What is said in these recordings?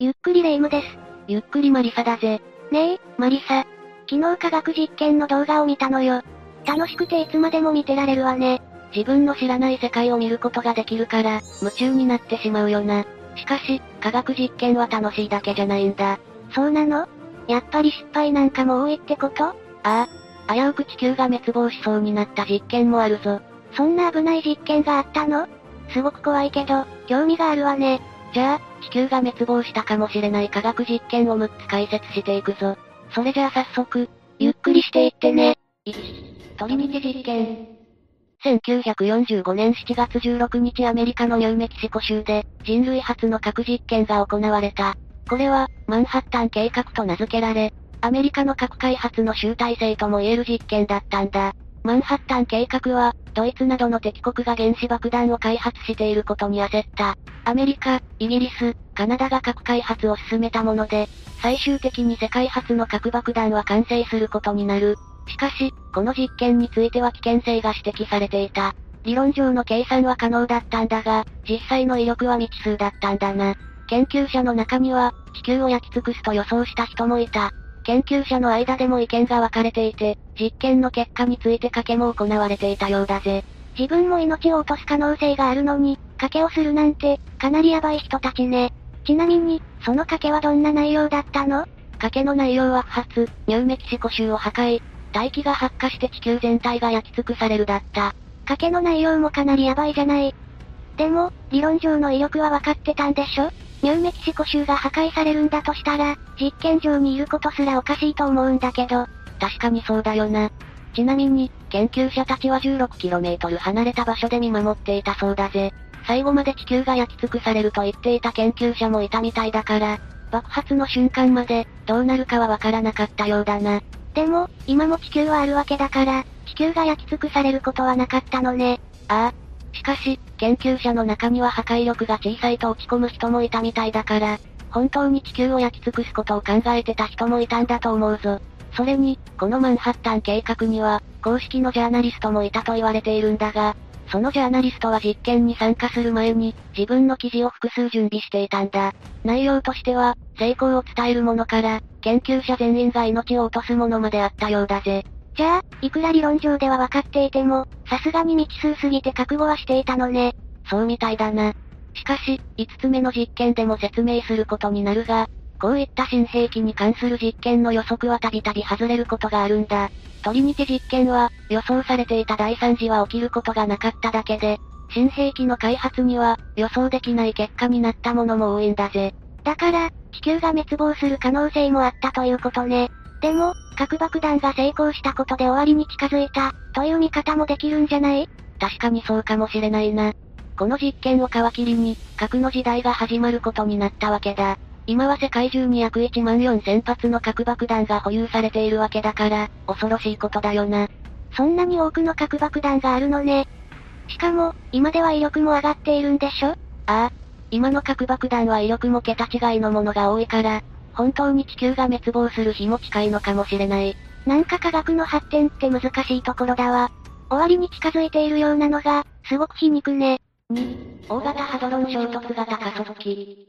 ゆっくりレ夢ムです。ゆっくりマリサだぜ。ねえ、マリサ。昨日科学実験の動画を見たのよ。楽しくていつまでも見てられるわね。自分の知らない世界を見ることができるから、夢中になってしまうよな。しかし、科学実験は楽しいだけじゃないんだ。そうなの？やっぱり失敗なんかも多いってこと？ああ。危うく地球が滅亡しそうになった実験もあるぞ。そんな危ない実験があったの？すごく怖いけど、興味があるわね。じゃあ、地球が滅亡したかもしれない科学実験を6つ解説していくぞ。それじゃあ早速、ゆっくりしていってね。1、鳥道実験。1945年7月16日アメリカのニューメキシコ州で、人類初の核実験が行われた。これは、マンハッタン計画と名付けられ、アメリカの核開発の集大成とも言える実験だったんだ。マンハッタン計画は、ドイツなどの敵国が原子爆弾を開発していることに焦った。アメリカ、イギリス、カナダが核開発を進めたもので、最終的に世界初の核爆弾は完成することになる。しかし、この実験については危険性が指摘されていた。理論上の計算は可能だったんだが、実際の威力は未知数だったんだな。研究者の中には、地球を焼き尽くすと予想した人もいた。研究者の間でも意見が分かれていて、実験の結果について賭けも行われていたようだぜ。自分も命を落とす可能性があるのに、賭けをするなんて、かなりヤバい人たちね。ちなみに、その賭けはどんな内容だったの？賭けの内容は不発、ニューメキシコ州を破壊、大気が発火して地球全体が焼き尽くされるだった。賭けの内容もかなりヤバいじゃない。でも、理論上の威力は分かってたんでしょ？ニューメキシコ州が破壊されるんだとしたら、実験場にいることすらおかしいと思うんだけど。確かにそうだよな。ちなみに、研究者たちは 16km 離れた場所で見守っていたそうだぜ。最後まで地球が焼き尽くされると言っていた研究者もいたみたいだから、爆発の瞬間まで、どうなるかはわからなかったようだな。でも、今も地球はあるわけだから、地球が焼き尽くされることはなかったのね。ああ。しかし、研究者の中には破壊力が小さいと落ち込む人もいたみたいだから、本当に地球を焼き尽くすことを考えてた人もいたんだと思うぞ。それに、このマンハッタン計画には、公式のジャーナリストもいたと言われているんだが、そのジャーナリストは実験に参加する前に、自分の記事を複数準備していたんだ。内容としては、成功を伝えるものから、研究者全員が命を落とすものまであったようだぜ。じゃあ、いくら理論上では分かっていても、さすがに未知数すぎて覚悟はしていたのね。そうみたいだな。しかし、5つ目の実験でも説明することになるが、こういった新兵器に関する実験の予測はたびたび外れることがあるんだ。トリニティ実験は、予想されていた大惨事は起きることがなかっただけで、新兵器の開発には、予想できない結果になったものも多いんだぜ。だから、地球が滅亡する可能性もあったということね。でも、核爆弾が成功したことで終わりに近づいた、という見方もできるんじゃない？確かにそうかもしれないな。この実験を皮切りに、核の時代が始まることになったわけだ。今は世界中に約1万4000発の核爆弾が保有されているわけだから、恐ろしいことだよな。そんなに多くの核爆弾があるのね。しかも、今では威力も上がっているんでしょ？ああ。今の核爆弾は威力も桁違いのものが多いから、本当に地球が滅亡する日も近いのかもしれない。なんか科学の発展って難しいところだわ。終わりに近づいているようなのが、すごく皮肉ね。2、大型ハドロン衝突型加速器。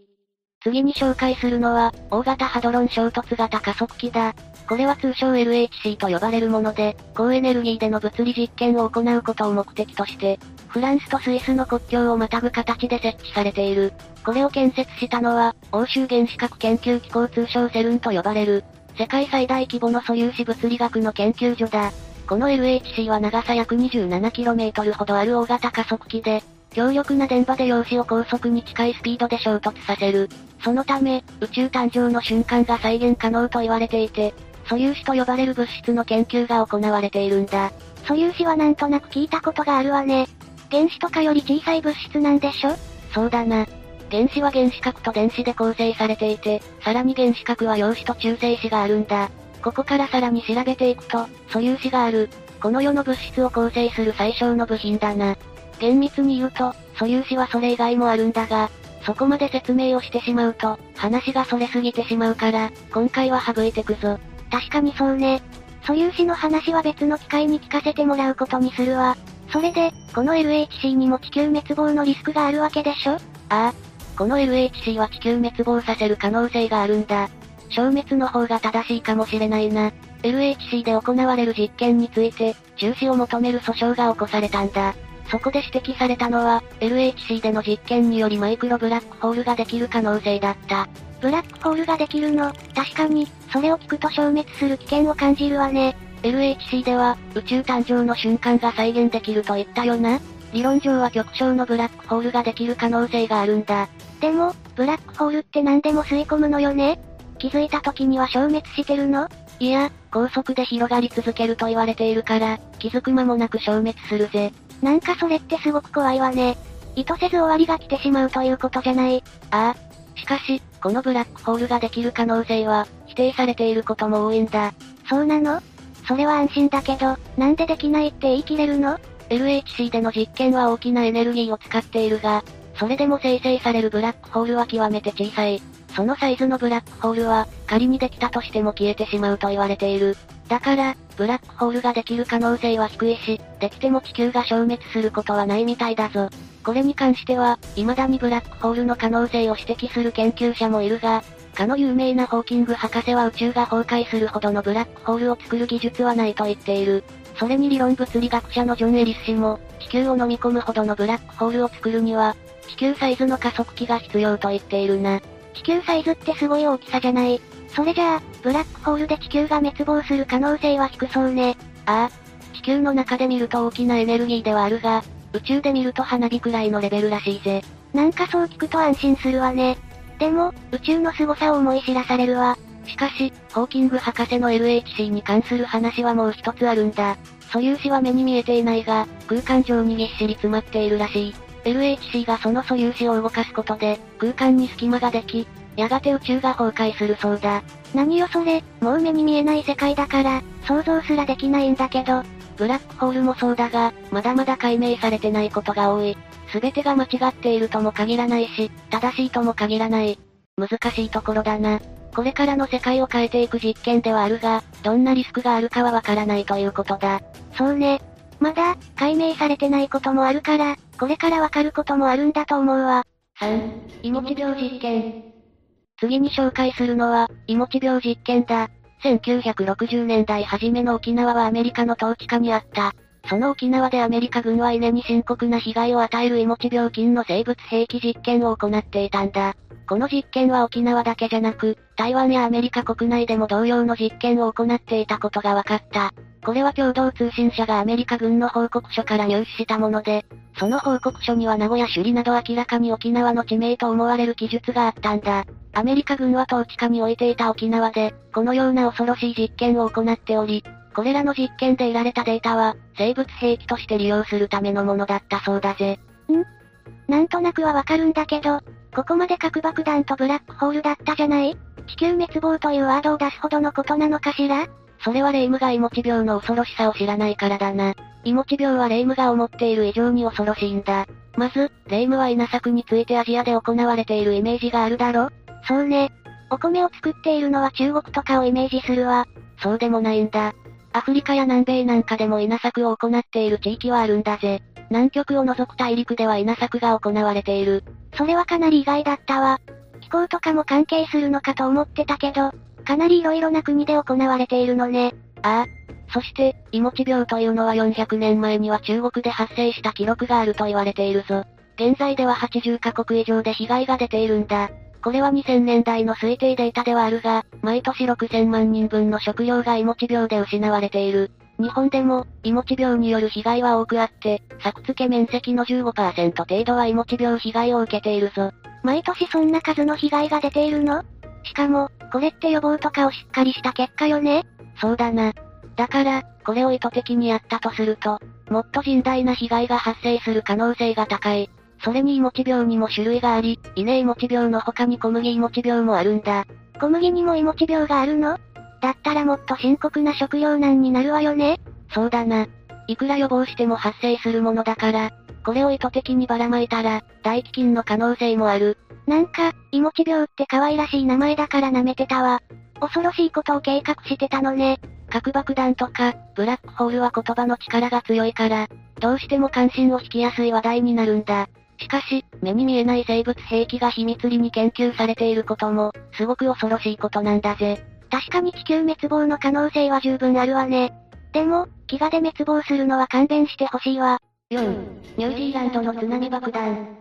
次に紹介するのは、大型ハドロン衝突型加速器だ。これは通称 LHC と呼ばれるもので、高エネルギーでの物理実験を行うことを目的として、フランスとスイスの国境をまたぐ形で設置されている。これを建設したのは、欧州原子核研究機構通称セルンと呼ばれる、世界最大規模の素粒子物理学の研究所だ。この LHC は長さ約 27km ほどある大型加速器で、強力な電波で陽子を高速に近いスピードで衝突させる。そのため、宇宙誕生の瞬間が再現可能と言われていて、素粒子と呼ばれる物質の研究が行われているんだ。素粒子はなんとなく聞いたことがあるわね。原子とかより小さい物質なんでしょ？そうだな。原子は原子核と電子で構成されていて、さらに原子核は陽子と中性子があるんだ。ここからさらに調べていくと、素粒子がある。この世の物質を構成する最小の部品だな。厳密に言うと、素粒子はそれ以外もあるんだが、そこまで説明をしてしまうと、話がそれすぎてしまうから、今回は省いてくぞ。確かにそうね。素粒子の話は別の機会に聞かせてもらうことにするわ。それで、この LHC にも地球滅亡のリスクがあるわけでしょ？ああ。この LHC は地球滅亡させる可能性があるんだ。消滅の方が正しいかもしれないな。LHC で行われる実験について、中止を求める訴訟が起こされたんだ。そこで指摘されたのは、LHC での実験によりマイクロブラックホールができる可能性だった。ブラックホールができるの、確かに、それを聞くと消滅する危険を感じるわね。LHC では、宇宙誕生の瞬間が再現できると言ったよな。理論上は極小のブラックホールができる可能性があるんだ。でも、ブラックホールって何でも吸い込むのよね？気づいた時には消滅してるの？いや、高速で広がり続けると言われているから、気づく間もなく消滅するぜ。なんかそれってすごく怖いわね。意図せず終わりが来てしまうということじゃない？ああ。しかし、このブラックホールができる可能性は、否定されていることも多いんだ。そうなの？それは安心だけど、なんでできないって言い切れるの ?LHC での実験は大きなエネルギーを使っているが、それでも生成されるブラックホールは極めて小さい。そのサイズのブラックホールは、仮にできたとしても消えてしまうと言われている。だから、ブラックホールができる可能性は低いし、できても地球が消滅することはないみたいだぞ。これに関しては、未だにブラックホールの可能性を指摘する研究者もいるが、かの有名なホーキング博士は宇宙が崩壊するほどのブラックホールを作る技術はないと言っている。それに理論物理学者のジョン・エリス氏も、地球を飲み込むほどのブラックホールを作るには、地球サイズの加速器が必要と言っているな。地球サイズってすごい大きさじゃない。それじゃあ、ブラックホールで地球が滅亡する可能性は低そうね。ああ。地球の中で見ると大きなエネルギーではあるが、宇宙で見ると花火くらいのレベルらしいぜ。なんかそう聞くと安心するわね。でも、宇宙の凄さを思い知らされるわ。しかし、ホーキング博士の LHC に関する話はもう一つあるんだ。素粒子は目に見えていないが、空間上にぎっしり詰まっているらしい。LHC がその素粒子を動かすことで、空間に隙間ができ、やがて宇宙が崩壊するそうだ。何よそれ、もう目に見えない世界だから、想像すらできないんだけど。ブラックホールもそうだが、まだまだ解明されてないことが多い。すべてが間違っているとも限らないし、正しいとも限らない。難しいところだな。これからの世界を変えていく実験ではあるが、どんなリスクがあるかはわからないということだ。そうね。まだ、解明されてないこともあるから、これからわかることもあるんだと思うわ。3、いもち病実験。次に紹介するのは、いもち病実験だ。1960年代初めの沖縄はアメリカの統治下にあった。その沖縄でアメリカ軍は稲に深刻な被害を与えるいもち病菌の生物兵器実験を行っていたんだ。この実験は沖縄だけじゃなく、台湾やアメリカ国内でも同様の実験を行っていたことが分かった。これは共同通信社がアメリカ軍の報告書から入手したもので、その報告書には名古屋首里など明らかに沖縄の地名と思われる記述があったんだ。アメリカ軍は統治下に置いていた沖縄で、このような恐ろしい実験を行っており、これらの実験で得られたデータは、生物兵器として利用するためのものだったそうだぜ。ん？なんとなくはわかるんだけど、ここまで核爆弾とブラックホールだったじゃない？地球滅亡というワードを出すほどのことなのかしら？それはレイムがイモチ病の恐ろしさを知らないからだな。イモチ病はレイムが思っている以上に恐ろしいんだ。まず、レイムは稲作についてアジアで行われているイメージがあるだろ？そうね。お米を作っているのは中国とかをイメージするわ。そうでもないんだ。アフリカや南米なんかでも稲作を行っている地域はあるんだぜ。南極を除く大陸では稲作が行われている。それはかなり意外だったわ。気候とかも関係するのかと思ってたけど、かなり色々な国で行われているのね。ああ。そして、イモチ病というのは400年前には中国で発生した記録があると言われているぞ。現在では80カ国以上で被害が出ているんだ。これは2000年代の推定データではあるが、毎年6000万人分の食料がイモチ病で失われている。日本でも、イモチ病による被害は多くあって、作付け面積の15%程度はイモチ病被害を受けているぞ。毎年そんな数の被害が出ているの？しかも、これって予防とかをしっかりした結果よね？そうだな。だから、これを意図的にやったとすると、もっと甚大な被害が発生する可能性が高い。それにイモチ病にも種類があり、稲イモチ病の他に小麦イモチ病もあるんだ。小麦にもイモチ病があるの？だったらもっと深刻な食糧難になるわよねそうだな。いくら予防しても発生するものだから、これを意図的にばらまいたら、大飢饉の可能性もある。なんか、いもち病って可愛らしい名前だから舐めてたわ。恐ろしいことを計画してたのね。核爆弾とか、ブラックホールは言葉の力が強いから、どうしても関心を引きやすい話題になるんだ。しかし、目に見えない生物兵器が秘密裏に研究されていることも、すごく恐ろしいことなんだぜ。確かに地球滅亡の可能性は十分あるわね。でも、飢餓で滅亡するのは勘弁してほしいわ。4、ニュージーランドの津波爆弾。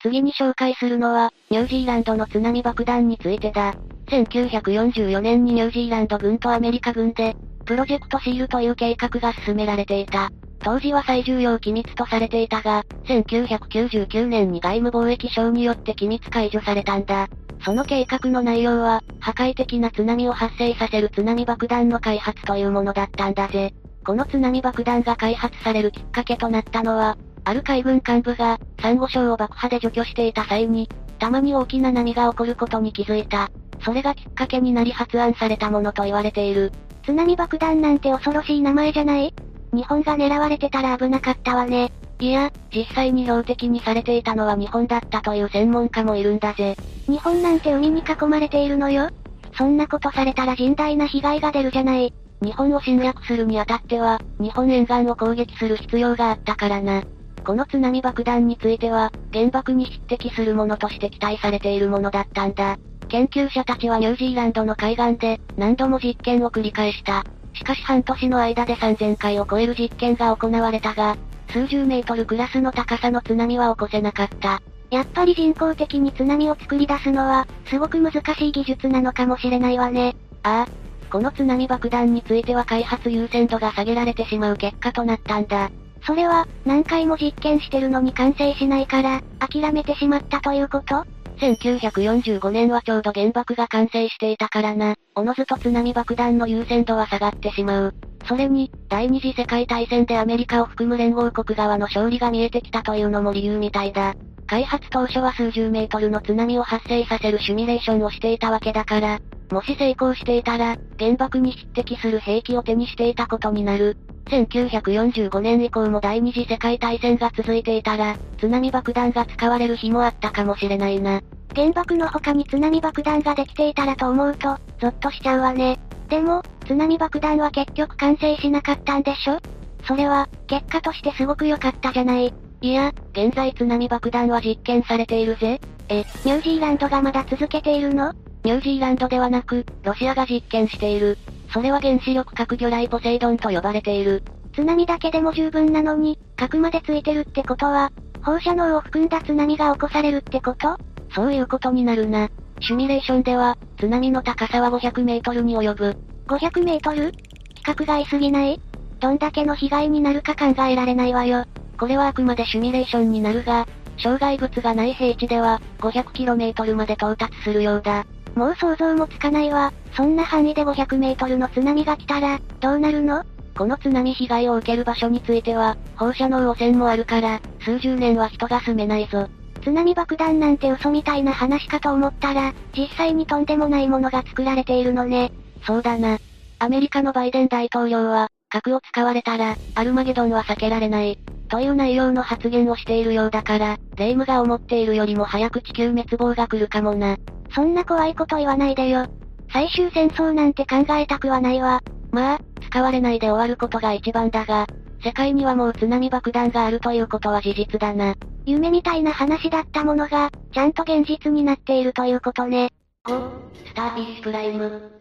次に紹介するのは、ニュージーランドの津波爆弾についてだ。1944年にニュージーランド軍とアメリカ軍で、プロジェクトシールという計画が進められていた。当時は最重要機密とされていたが、1999年に外務貿易省によって機密解除されたんだ。その計画の内容は、破壊的な津波を発生させる津波爆弾の開発というものだったんだぜ。この津波爆弾が開発されるきっかけとなったのは、ある海軍幹部が、サンゴ礁を爆破で除去していた際に、たまに大きな波が起こることに気づいた。それがきっかけになり発案されたものと言われている。津波爆弾なんて恐ろしい名前じゃない？日本が狙われてたら危なかったわね。いや、実際に標的にされていたのは日本だったという専門家もいるんだぜ。日本なんて海に囲まれているのよ。そんなことされたら甚大な被害が出るじゃない。日本を侵略するにあたっては、日本沿岸を攻撃する必要があったからな。この津波爆弾については、原爆に匹敵するものとして期待されているものだったんだ。研究者たちはニュージーランドの海岸で、何度も実験を繰り返した。しかし半年の間で3000回を超える実験が行われたが、数十メートルクラスの高さの津波は起こせなかった。やっぱり人工的に津波を作り出すのは、すごく難しい技術なのかもしれないわね。ああ。この津波爆弾については開発優先度が下げられてしまう結果となったんだ。それは、何回も実験してるのに完成しないから、諦めてしまったということ？1945年はちょうど原爆が完成していたからな。おのずと津波爆弾の優先度は下がってしまう。それに、第二次世界大戦でアメリカを含む連合国側の勝利が見えてきたというのも理由みたいだ。開発当初は数十メートルの津波を発生させるシミュレーションをしていたわけだから、もし成功していたら、原爆に匹敵する兵器を手にしていたことになる。1945年以降も第二次世界大戦が続いていたら、津波爆弾が使われる日もあったかもしれないな。原爆の他に津波爆弾ができていたらと思うと、ゾッとしちゃうわね。でも、津波爆弾は結局完成しなかったんでしょ？それは、結果としてすごく良かったじゃない。いや、現在津波爆弾は実験されているぜ。え、ニュージーランドがまだ続けているの？ニュージーランドではなく、ロシアが実験している。それは原子力核魚雷ポセイドンと呼ばれている。津波だけでも十分なのに、核までついてるってことは、放射能を含んだ津波が起こされるってこと？そういうことになるな。シミュレーションでは、津波の高さは500メートルに及ぶ。500メートル？規格外すぎない？どんだけの被害になるか考えられないわよ。これはあくまでシミュレーションになるが、障害物がない平地では、500km まで到達するようだ。もう想像もつかないわ。そんな範囲で500メートルの津波が来たら、どうなるの？この津波被害を受ける場所については、放射能汚染もあるから、数十年は人が住めないぞ。津波爆弾なんて嘘みたいな話かと思ったら、実際にとんでもないものが作られているのね。そうだな。アメリカのバイデン大統領は、核を使われたら、アルマゲドンは避けられない。という内容の発言をしているようだから、霊夢が思っているよりも早く地球滅亡が来るかもな。そんな怖いこと言わないでよ。最終戦争なんて考えたくはないわ。まあ、使われないで終わることが一番だが、世界にはもう津波爆弾があるということは事実だな。夢みたいな話だったものが、ちゃんと現実になっているということね。5、スターフィッシュプライム。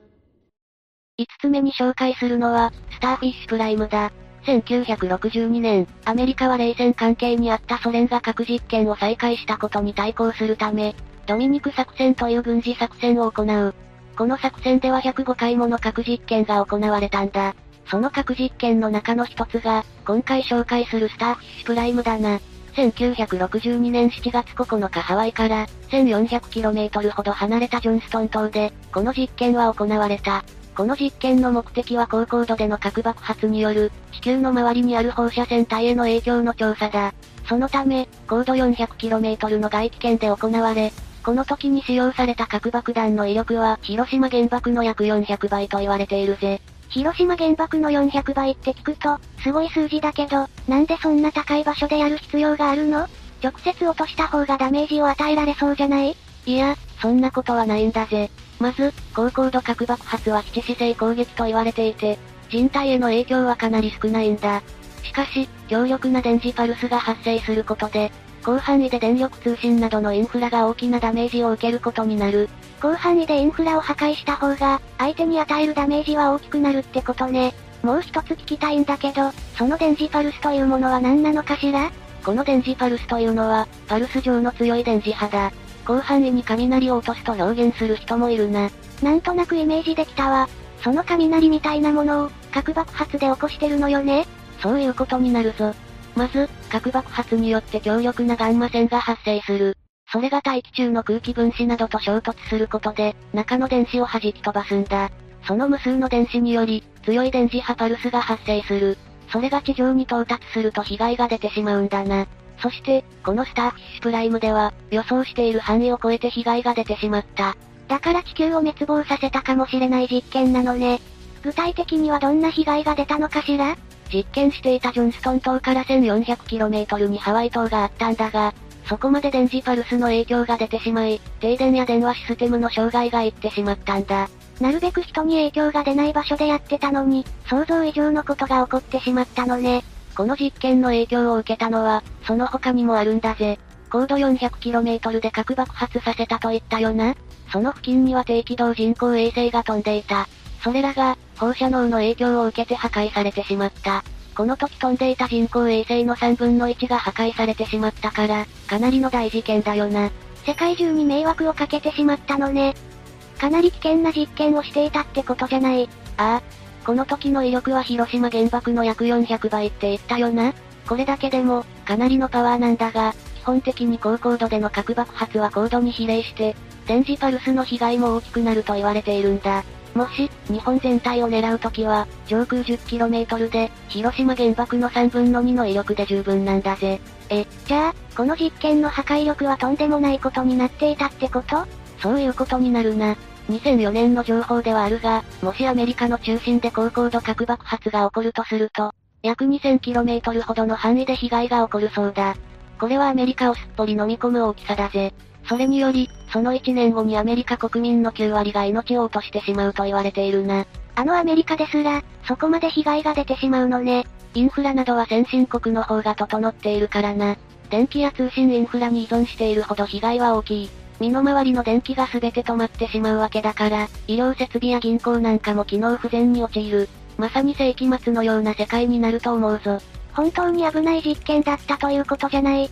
5つ目に紹介するのは、スターフィッシュプライムだ。1962年、アメリカは冷戦関係にあったソ連が核実験を再開したことに対抗するため、ドミニク作戦という軍事作戦を行う。この作戦では105回もの核実験が行われたんだ。その核実験の中の一つが、今回紹介するスターフィッシュプライムだな。1962年7月9日ハワイから 1400km ほど離れたジョンストン島で、この実験は行われた。この実験の目的は高高度での核爆発による、地球の周りにある放射線体への影響の調査だ。そのため、高度 400km の外気圏で行われ、この時に使用された核爆弾の威力は、広島原爆の約400倍と言われているぜ。広島原爆の400倍って聞くと、すごい数字だけど、なんでそんな高い場所でやる必要があるの？直接落とした方がダメージを与えられそうじゃない？いや、そんなことはないんだぜ。まず、高高度核爆発は基地姿勢攻撃と言われていて、人体への影響はかなり少ないんだ。しかし、強力な電磁パルスが発生することで、広範囲で電力通信などのインフラが大きなダメージを受けることになる。広範囲でインフラを破壊した方が、相手に与えるダメージは大きくなるってことね。もう一つ聞きたいんだけど、その電磁パルスというものは何なのかしら？この電磁パルスというのは、パルス上の強い電磁波だ。広範囲に雷を落とすと表現する人もいるな。なんとなくイメージできたわ。その雷みたいなものを、核爆発で起こしてるのよねそういうことになるぞ。まず、核爆発によって強力なガンマ線が発生する。それが大気中の空気分子などと衝突することで、中の電子を弾き飛ばすんだ。その無数の電子により、強い電磁波パルスが発生する。それが地上に到達すると被害が出てしまうんだな。そして、このスターフィッシュプライムでは、予想している範囲を超えて被害が出てしまった。だから地球を滅亡させたかもしれない実験なのね。具体的にはどんな被害が出たのかしら？実験していたジョンストン島から 1400km にハワイ島があったんだが、そこまで電磁パルスの影響が出てしまい、停電や電話システムの障害がいってしまったんだ。なるべく人に影響が出ない場所でやってたのに、想像以上のことが起こってしまったのね。この実験の影響を受けたのは、その他にもあるんだぜ。高度 400km で核爆発させたと言ったよな。その付近には低軌道人工衛星が飛んでいた。それらが、放射能の影響を受けて破壊されてしまった。この時飛んでいた人工衛星の3分の1が破壊されてしまったから、かなりの大事件だよな。世界中に迷惑をかけてしまったのね。かなり危険な実験をしていたってことじゃない。ああ、この時の威力は広島原爆の約400倍って言ったよな。これだけでも、かなりのパワーなんだが、基本的に高高度での核爆発は高度に比例して、電磁パルスの被害も大きくなると言われているんだ。もし、日本全体を狙うときは、上空 10km で、広島原爆の3分の2の威力で十分なんだぜ。え、じゃあ、この実験の破壊力はとんでもないことになっていたってこと？そういうことになるな。2004年の情報ではあるが、もしアメリカの中心で高高度核爆発が起こるとすると、約 2000km ほどの範囲で被害が起こるそうだ。これはアメリカをすっぽり飲み込む大きさだぜ。それにより、その1年後にアメリカ国民の9割が命を落としてしまうと言われているな。あのアメリカですら、そこまで被害が出てしまうのね。インフラなどは先進国の方が整っているからな。電気や通信インフラに依存しているほど被害は大きい。身の回りの電気が全て止まってしまうわけだから、医療設備や銀行なんかも機能不全に陥る。まさに世紀末のような世界になると思うぞ。本当に危ない実験だったということじゃない。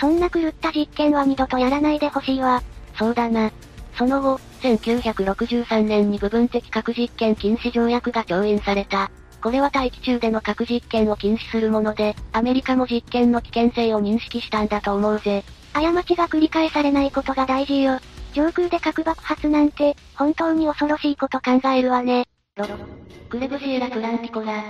そんな狂った実験は二度とやらないでほしいわ。そうだな。その後、1963年に部分的核実験禁止条約が調印された。これは大気中での核実験を禁止するもので、アメリカも実験の危険性を認識したんだと思うぜ。過ちが繰り返されないことが大事よ。上空で核爆発なんて、本当に恐ろしいこと考えるわね。ロロ。クレブシエラ・プランティコラ。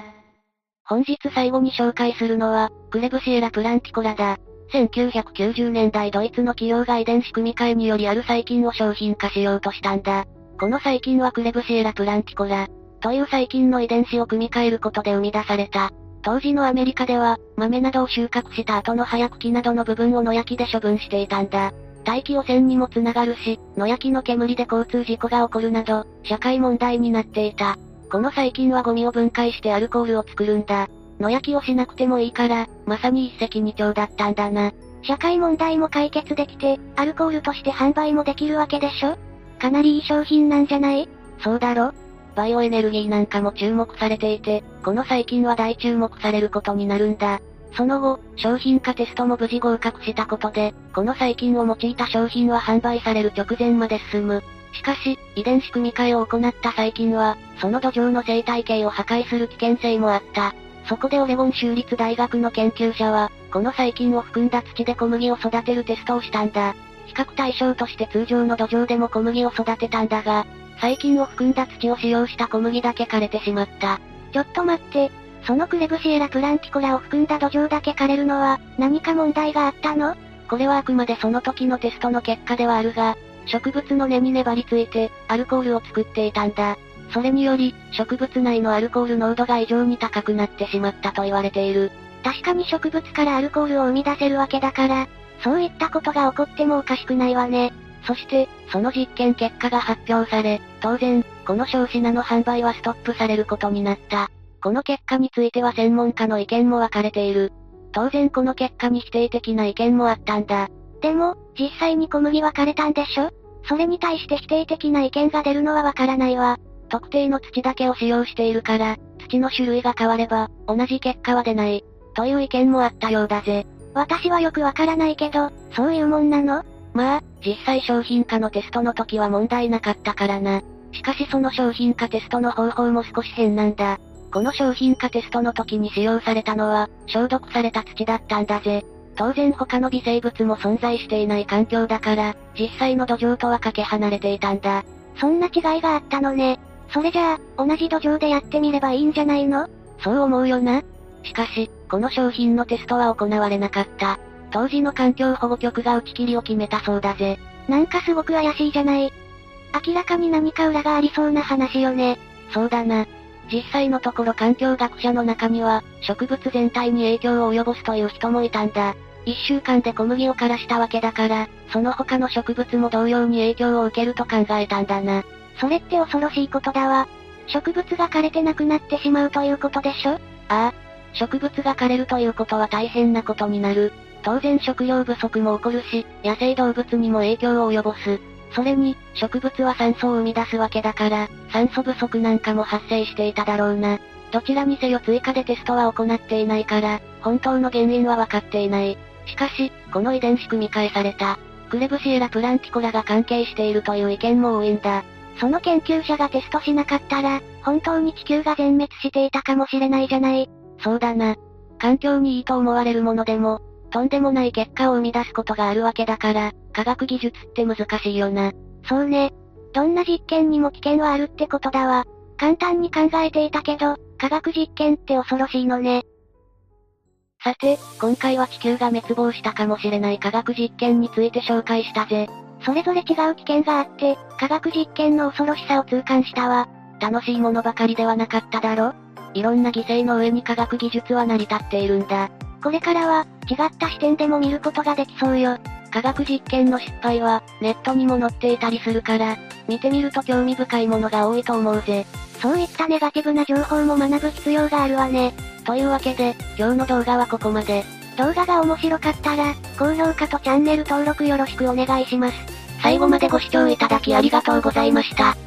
本日最後に紹介するのは、クレブシエラ・プランティコラだ。1990年代ドイツの企業が遺伝子組み換えによりある細菌を商品化しようとしたんだ。この細菌はクレブシエラ・プランティコラ。という細菌の遺伝子を組み換えることで生み出された。当時のアメリカでは、豆などを収穫した後の葉や茎などの部分を野焼きで処分していたんだ。大気汚染にもつながるし、野焼きの煙で交通事故が起こるなど、社会問題になっていた。この細菌はゴミを分解してアルコールを作るんだ。野焼きをしなくてもいいから、まさに一石二鳥だったんだな。社会問題も解決できて、アルコールとして販売もできるわけでしょ？かなりいい商品なんじゃない？そうだろバイオエネルギーなんかも注目されていて、この細菌は大注目されることになるんだ。その後、商品化テストも無事合格したことで、この細菌を用いた商品は販売される直前まで進む。しかし、遺伝子組み換えを行った細菌は、その土壌の生態系を破壊する危険性もあった。そこでオレゴン州立大学の研究者は、この細菌を含んだ土で小麦を育てるテストをしたんだ。比較対象として通常の土壌でも小麦を育てたんだが、細菌を含んだ土を使用した小麦だけ枯れてしまった。ちょっと待って、そのクレブシエラプランティコラを含んだ土壌だけ枯れるのは、何か問題があったの？これはあくまでその時のテストの結果ではあるが、植物の根に粘りついて、アルコールを作っていたんだ。それにより、植物内のアルコール濃度が異常に高くなってしまったと言われている。確かに植物からアルコールを生み出せるわけだから、そういったことが起こってもおかしくないわね。そして、その実験結果が発表され、当然、この小品の販売はストップされることになった。この結果については専門家の意見も分かれている。当然この結果に否定的な意見もあったんだ。でも、実際に小麦は枯れたんでしょ？それに対して否定的な意見が出るのはわからないわ。特定の土だけを使用しているから、土の種類が変われば、同じ結果は出ない。という意見もあったようだぜ。私はよくわからないけど、そういうもんなの？まあ、実際商品化のテストの時は問題なかったからな。しかしその商品化テストの方法も少し変なんだ。この商品化テストの時に使用されたのは、消毒された土だったんだぜ。当然他の微生物も存在していない環境だから、実際の土壌とはかけ離れていたんだ。そんな違いがあったのね。それじゃあ、同じ土壌でやってみればいいんじゃないの？そう思うよな。しかし、この商品のテストは行われなかった。当時の環境保護局が打ち切りを決めたそうだぜ。なんかすごく怪しいじゃない。明らかに何か裏がありそうな話よね。そうだな。実際のところ環境学者の中には、植物全体に影響を及ぼすという人もいたんだ。一週間で小麦を枯らしたわけだから、その他の植物も同様に影響を受けると考えたんだな。それって恐ろしいことだわ。植物が枯れてなくなってしまうということでしょ？ああ。植物が枯れるということは大変なことになる。当然食料不足も起こるし、野生動物にも影響を及ぼす。それに、植物は酸素を生み出すわけだから、酸素不足なんかも発生していただろうな。どちらにせよ追加でテストは行っていないから、本当の原因はわかっていない。しかし、この遺伝子組み換えされた、クレブシエラプランティコラが関係しているという意見も多いんだ。その研究者がテストしなかったら、本当に地球が全滅していたかもしれないじゃない。そうだな。環境にいいと思われるものでも、とんでもない結果を生み出すことがあるわけだから、科学技術って難しいよな。そうね。どんな実験にも危険はあるってことだわ。簡単に考えていたけど、科学実験って恐ろしいのね。さて、今回は地球が滅亡したかもしれない科学実験について紹介したぜ。それぞれ違う危険があって、科学実験の恐ろしさを痛感したわ。楽しいものばかりではなかっただろ？いろんな犠牲の上に科学技術は成り立っているんだ。これからは、違った視点でも見ることができそうよ。科学実験の失敗は、ネットにも載っていたりするから、見てみると興味深いものが多いと思うぜ。そういったネガティブな情報も学ぶ必要があるわね。というわけで、今日の動画はここまで。動画が面白かったら、高評価とチャンネル登録よろしくお願いします。最後までご視聴いただきありがとうございました。